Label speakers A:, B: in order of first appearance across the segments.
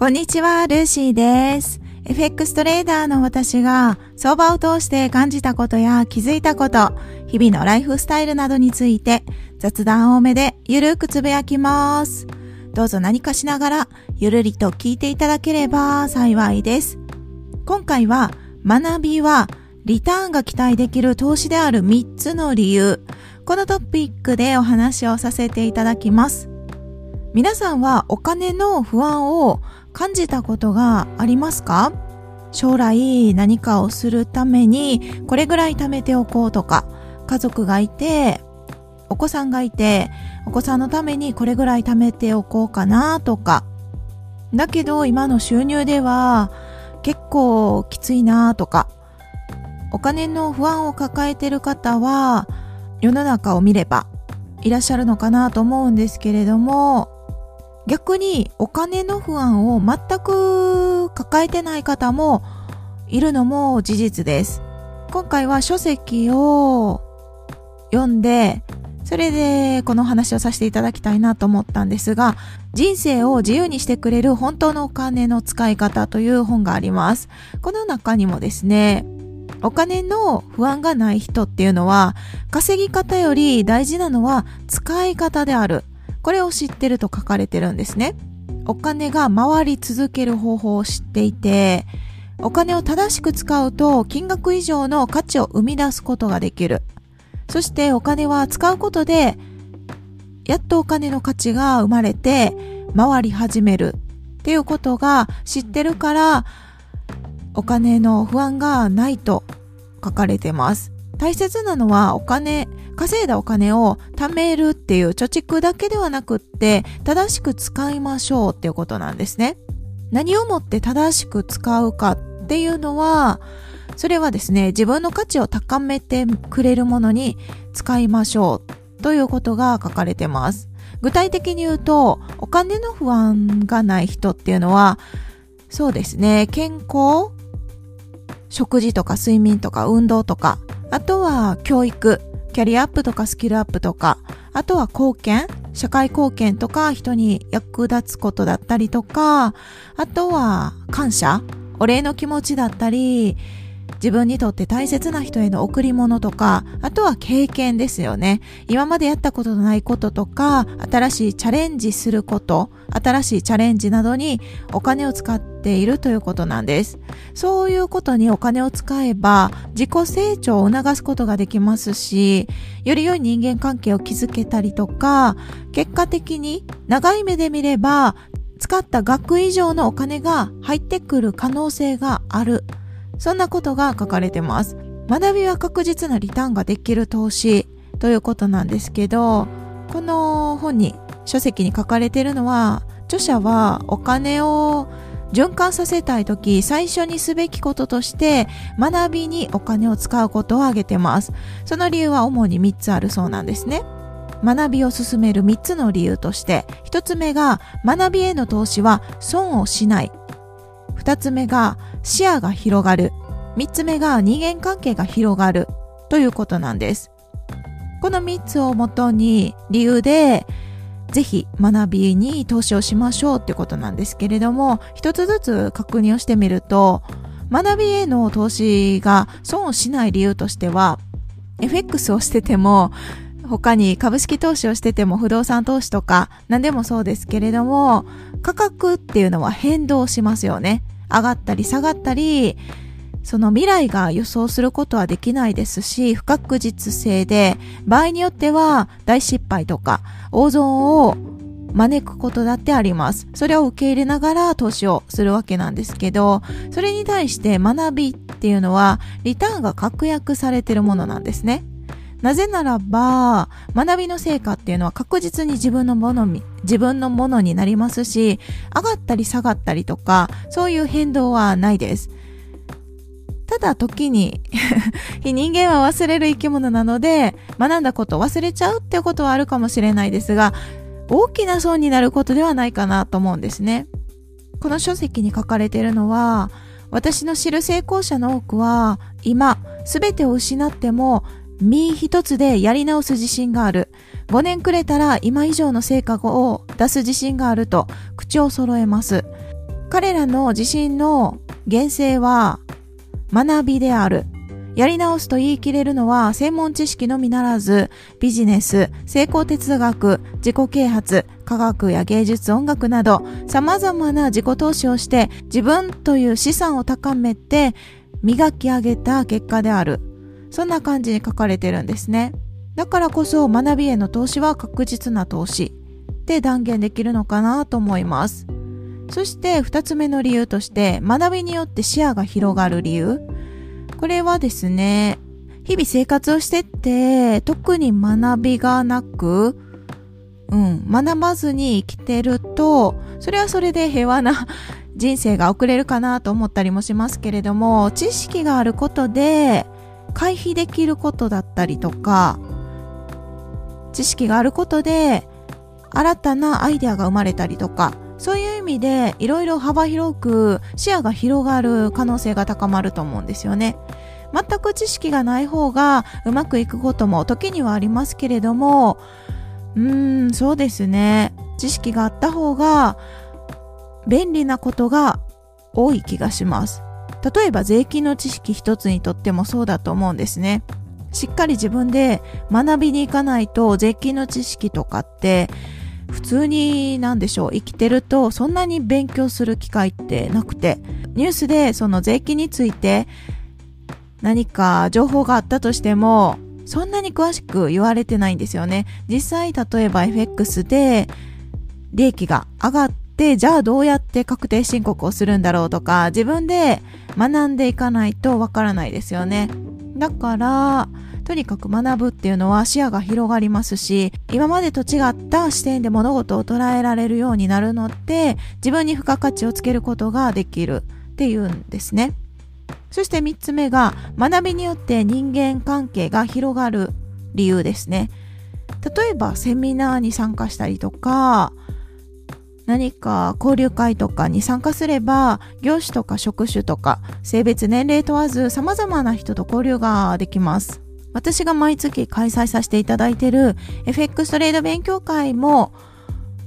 A: こんにちは、ルーシーです。FX トレーダーの私が相場を通して感じたことや気づいたこと、日々のライフスタイルなどについて雑談多めでゆるくつぶやきます。どうぞ何かしながらゆるりと聞いていただければ幸いです。今回は学びはリターンが期待できる投資である3つの理由。このトピックでお話をさせていただきます。皆さんはお金の不安を感じたことがありますか？将来何かをするためにこれぐらい貯めておこうとか家族がいてお子さんがいてお子さんのためにこれぐらい貯めておこうかなとか。だけど今の収入では結構きついなとか。お金の不安を抱えてる方は世の中を見ればいらっしゃるのかなと思うんですけれども逆にお金の不安を全く抱えてない方もいるのも事実です。今回は書籍を読んで、それでこの話をさせていただきたいなと思ったんですが、人生を自由にしてくれる本当のお金の使い方という本があります。この中にもですね、お金の不安がない人っていうのは、稼ぎ方より大事なのは使い方である。これを知ってると書かれてるんですね。お金が回り続ける方法を知っていて、お金を正しく使うと金額以上の価値を生み出すことができる。そしてお金は使うことで、やっとお金の価値が生まれて回り始めるっていうことが知ってるから、お金の不安がないと書かれてます。大切なのはお金、稼いだお金を貯めるっていう貯蓄だけではなくって正しく使いましょうっていうことなんですね。何をもって正しく使うかっていうのは、それはですね、自分の価値を高めてくれるものに使いましょうということが書かれてます。具体的に言うと、お金の不安がない人っていうのは、そうですね、健康、食事とか睡眠とか運動とかあとは教育、キャリアアップとかスキルアップとか、あとは貢献、社会貢献とか人に役立つことだったりとか、あとは感謝、お礼の気持ちだったり、自分にとって大切な人への贈り物とか、あとは経験ですよね。今までやったことのないこととか、新しいチャレンジすること、新しいチャレンジなどにお金を使っているということなんです。そういうことにお金を使えば、自己成長を促すことができますし、より良い人間関係を築けたりとか、結果的に長い目で見れば、使った額以上のお金が入ってくる可能性があるそんなことが書かれてます。学びは確実なリターンができる投資ということなんですけど、この本に、書籍に書かれてるのは、著者はお金を循環させたいとき、最初にすべきこととして、学びにお金を使うことを挙げてます。その理由は主に3つあるそうなんですね。学びを進める3つの理由として、1つ目が、学びへの投資は損をしない。2つ目が、視野が広がる。3つ目が人間関係が広がるということなんです。この3つをもとに理由でぜひ学びに投資をしましょうってことなんですけれども、一つずつ確認をしてみると、学びへの投資が損をしない理由としては、FX をしてても、他に株式投資をしてても不動産投資とか何でもそうですけれども、価格っていうのは変動しますよね。上がったり下がったり、その未来が予想することはできないですし、不確実性で、場合によっては大失敗とか、大損を招くことだってあります。それを受け入れながら投資をするわけなんですけど、それに対して学びっていうのは、リターンが確約されてるものなんですね。なぜならば、学びの成果っていうのは確実に自分のもの、自分のものになりますし、上がったり下がったりとか、そういう変動はないです。ただ時に 人間は忘れる生き物なので、学んだことを忘れちゃうっていうことはあるかもしれないですが、大きな損になることではないかなと思うんですね。この書籍に書かれているのは、私の知る成功者の多くは、今、すべてを失っても身一つでやり直す自信がある。5年くれたら今以上の成果を出す自信があると口を揃えます。彼らの自身の原生は学びである。やり直すと言い切れるのは専門知識のみならずビジネス、成功哲学、自己啓発、科学や芸術、音楽など様々な自己投資をして自分という資産を高めて磨き上げた結果である。そんな感じに書かれてるんですね。だからこそ学びへの投資は確実な投資って断言できるのかなと思います。そして二つ目の理由として学びによって視野が広がる理由。これはですね、日々生活をしてって特に学びがなく、うん、学ばずに生きてると、それはそれで平和な 人生が送れるかなと思ったりもしますけれども、知識があることで回避できることだったりとか、知識があることで新たなアイデアが生まれたりとか、そういう意味でいろいろ幅広く視野が広がる可能性が高まると思うんですよね。全く知識がない方がうまくいくことも時にはありますけれども、うーん、そうですね。知識があった方が便利なことが多い気がします。例えば税金の知識一つにとってもそうだと思うんですね。しっかり自分で学びに行かないと税金の知識とかって普通になんでしょう生きてるとそんなに勉強する機会ってなくてニュースでその税金について何か情報があったとしてもそんなに詳しく言われてないんですよね実際例えば FX で利益が上がってじゃあどうやって確定申告をするんだろうとか自分で学んでいかないとわからないですよねだからとにかく学ぶっていうのは視野が広がりますし、今までと違った視点で物事を捉えられるようになるので、自分に付加価値をつけることができるっていうんですね。そして3つ目が、学びによって人間関係が広がる理由ですね。例えば、セミナーに参加したりとか、何か交流会とかに参加すれば、業種とか職種とか、性別年齢問わず様々な人と交流ができます。私が毎月開催させていただいている FX トレード勉強会も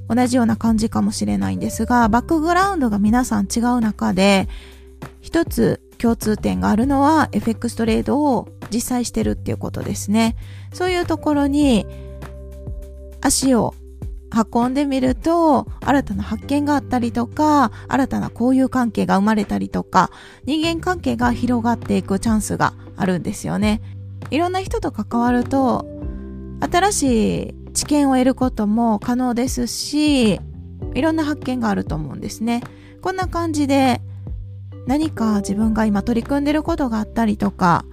A: 同じような感じかもしれないんですが、バックグラウンドが皆さん違う中で、一つ共通点があるのは FX トレードを実際してるっていうことですね。そういうところに足を運んでみると、新たな発見があったりとか、新たな交友関係が生まれたりとか、人間関係が広がっていくチャンスがあるんですよね。いろんな人と関わると新しい知見を得ることも可能ですしいろんな発見があると思うんですねこんな感じで何か自分が今取り組んでることがあったりとか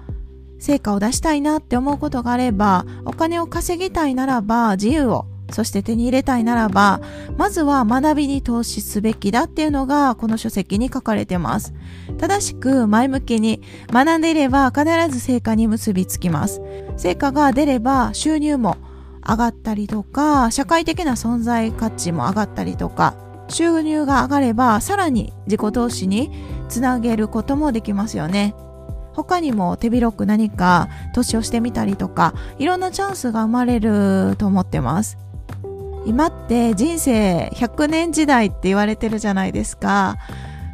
A: 成果を出したいなって思うことがあればお金を稼ぎたいならば自由をそして手に入れたいならば、まずは学びに投資すべきだっていうのがこの書籍に書かれてます。正しく前向きに学んでいれば必ず成果に結びつきます。成果が出れば収入も上がったりとか、社会的な存在価値も上がったりとか、収入が上がればさらに自己投資につなげることもできますよね。他にも手広く何か投資をしてみたりとか、いろんなチャンスが生まれると思ってます。今って人生100年時代って言われてるじゃないですか。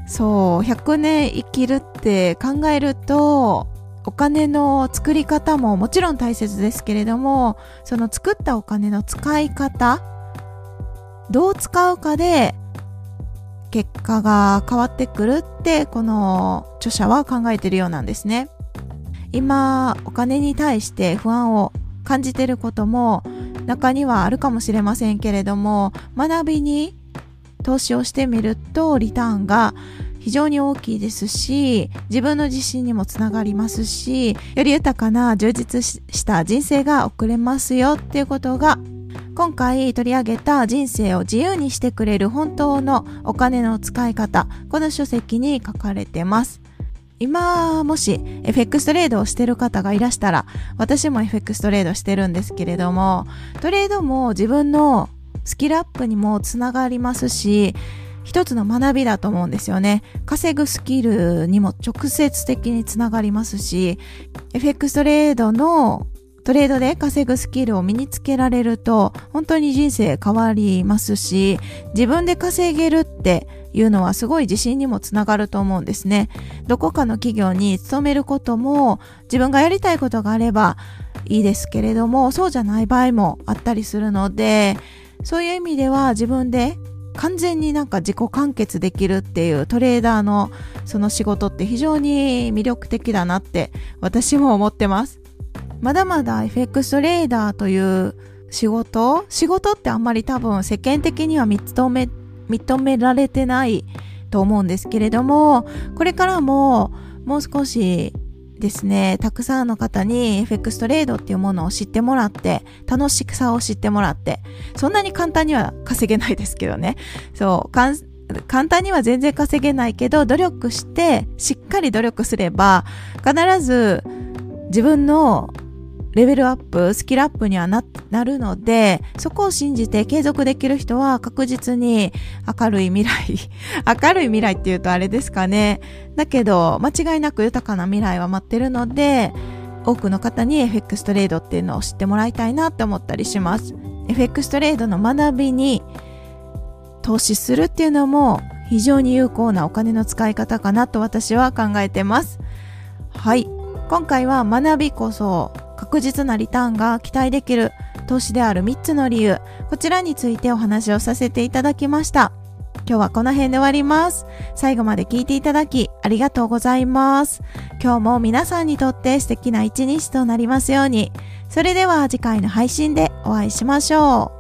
A: そう、100年生きるって考えると、お金の作り方ももちろん大切ですけれども、その作ったお金の使い方、どう使うかで結果が変わってくるって、この著者は考えてるようなんですね。今、お金に対して不安を感じてることも中にはあるかもしれませんけれども学びに投資をしてみるとリターンが非常に大きいですし自分の自信にもつながりますしより豊かな充実した人生が送れますよっていうことが今回取り上げた人生を自由にしてくれる本当のお金の使い方この書籍に書かれてます。今、もし FX トレードをしてる方がいらしたら、私も FX トレードしてるんですけれども、トレードも自分のスキルアップにもつながりますし、一つの学びだと思うんですよね。稼ぐスキルにも直接的につながりますし、FX トレードのトレードで稼ぐスキルを身につけられると、本当に人生変わりますし、自分で稼げるっていうのはすごい自信にもつながると思うんですね。どこかの企業に勤めることも自分がやりたいことがあればいいですけれども、そうじゃない場合もあったりするので、そういう意味では自分で完全になんか自己完結できるっていうトレーダーのその仕事って非常に魅力的だなって私も思ってます。まだまだ FX トレーダーという仕事仕事ってあんまり多分世間的には認め、認められてないと思うんですけれども、これからももう少しですね、たくさんの方に FX トレードっていうものを知ってもらって、楽しさを知ってもらって、そんなに簡単には稼げないですけどね。そう、簡単には全然稼げないけど、努力して、しっかり努力すれば、必ず自分のレベルアップ、スキルアップにはな、なるので、そこを信じて継続できる人は確実に明るい未来、明るい未来って言うとあれですかね。だけど、間違いなく豊かな未来は待ってるので、多くの方に FX トレードっていうのを知ってもらいたいなって思ったりします。FX トレードの学びに投資するっていうのも非常に有効なお金の使い方かなと私は考えてます。はい。今回は学びこそ確実なリターンが期待できる投資である3つの理由、こちらについてお話をさせていただきました。今日はこの辺で終わります。最後まで聞いていただきありがとうございます。今日も皆さんにとって素敵な一日となりますように。それでは次回の配信でお会いしましょう。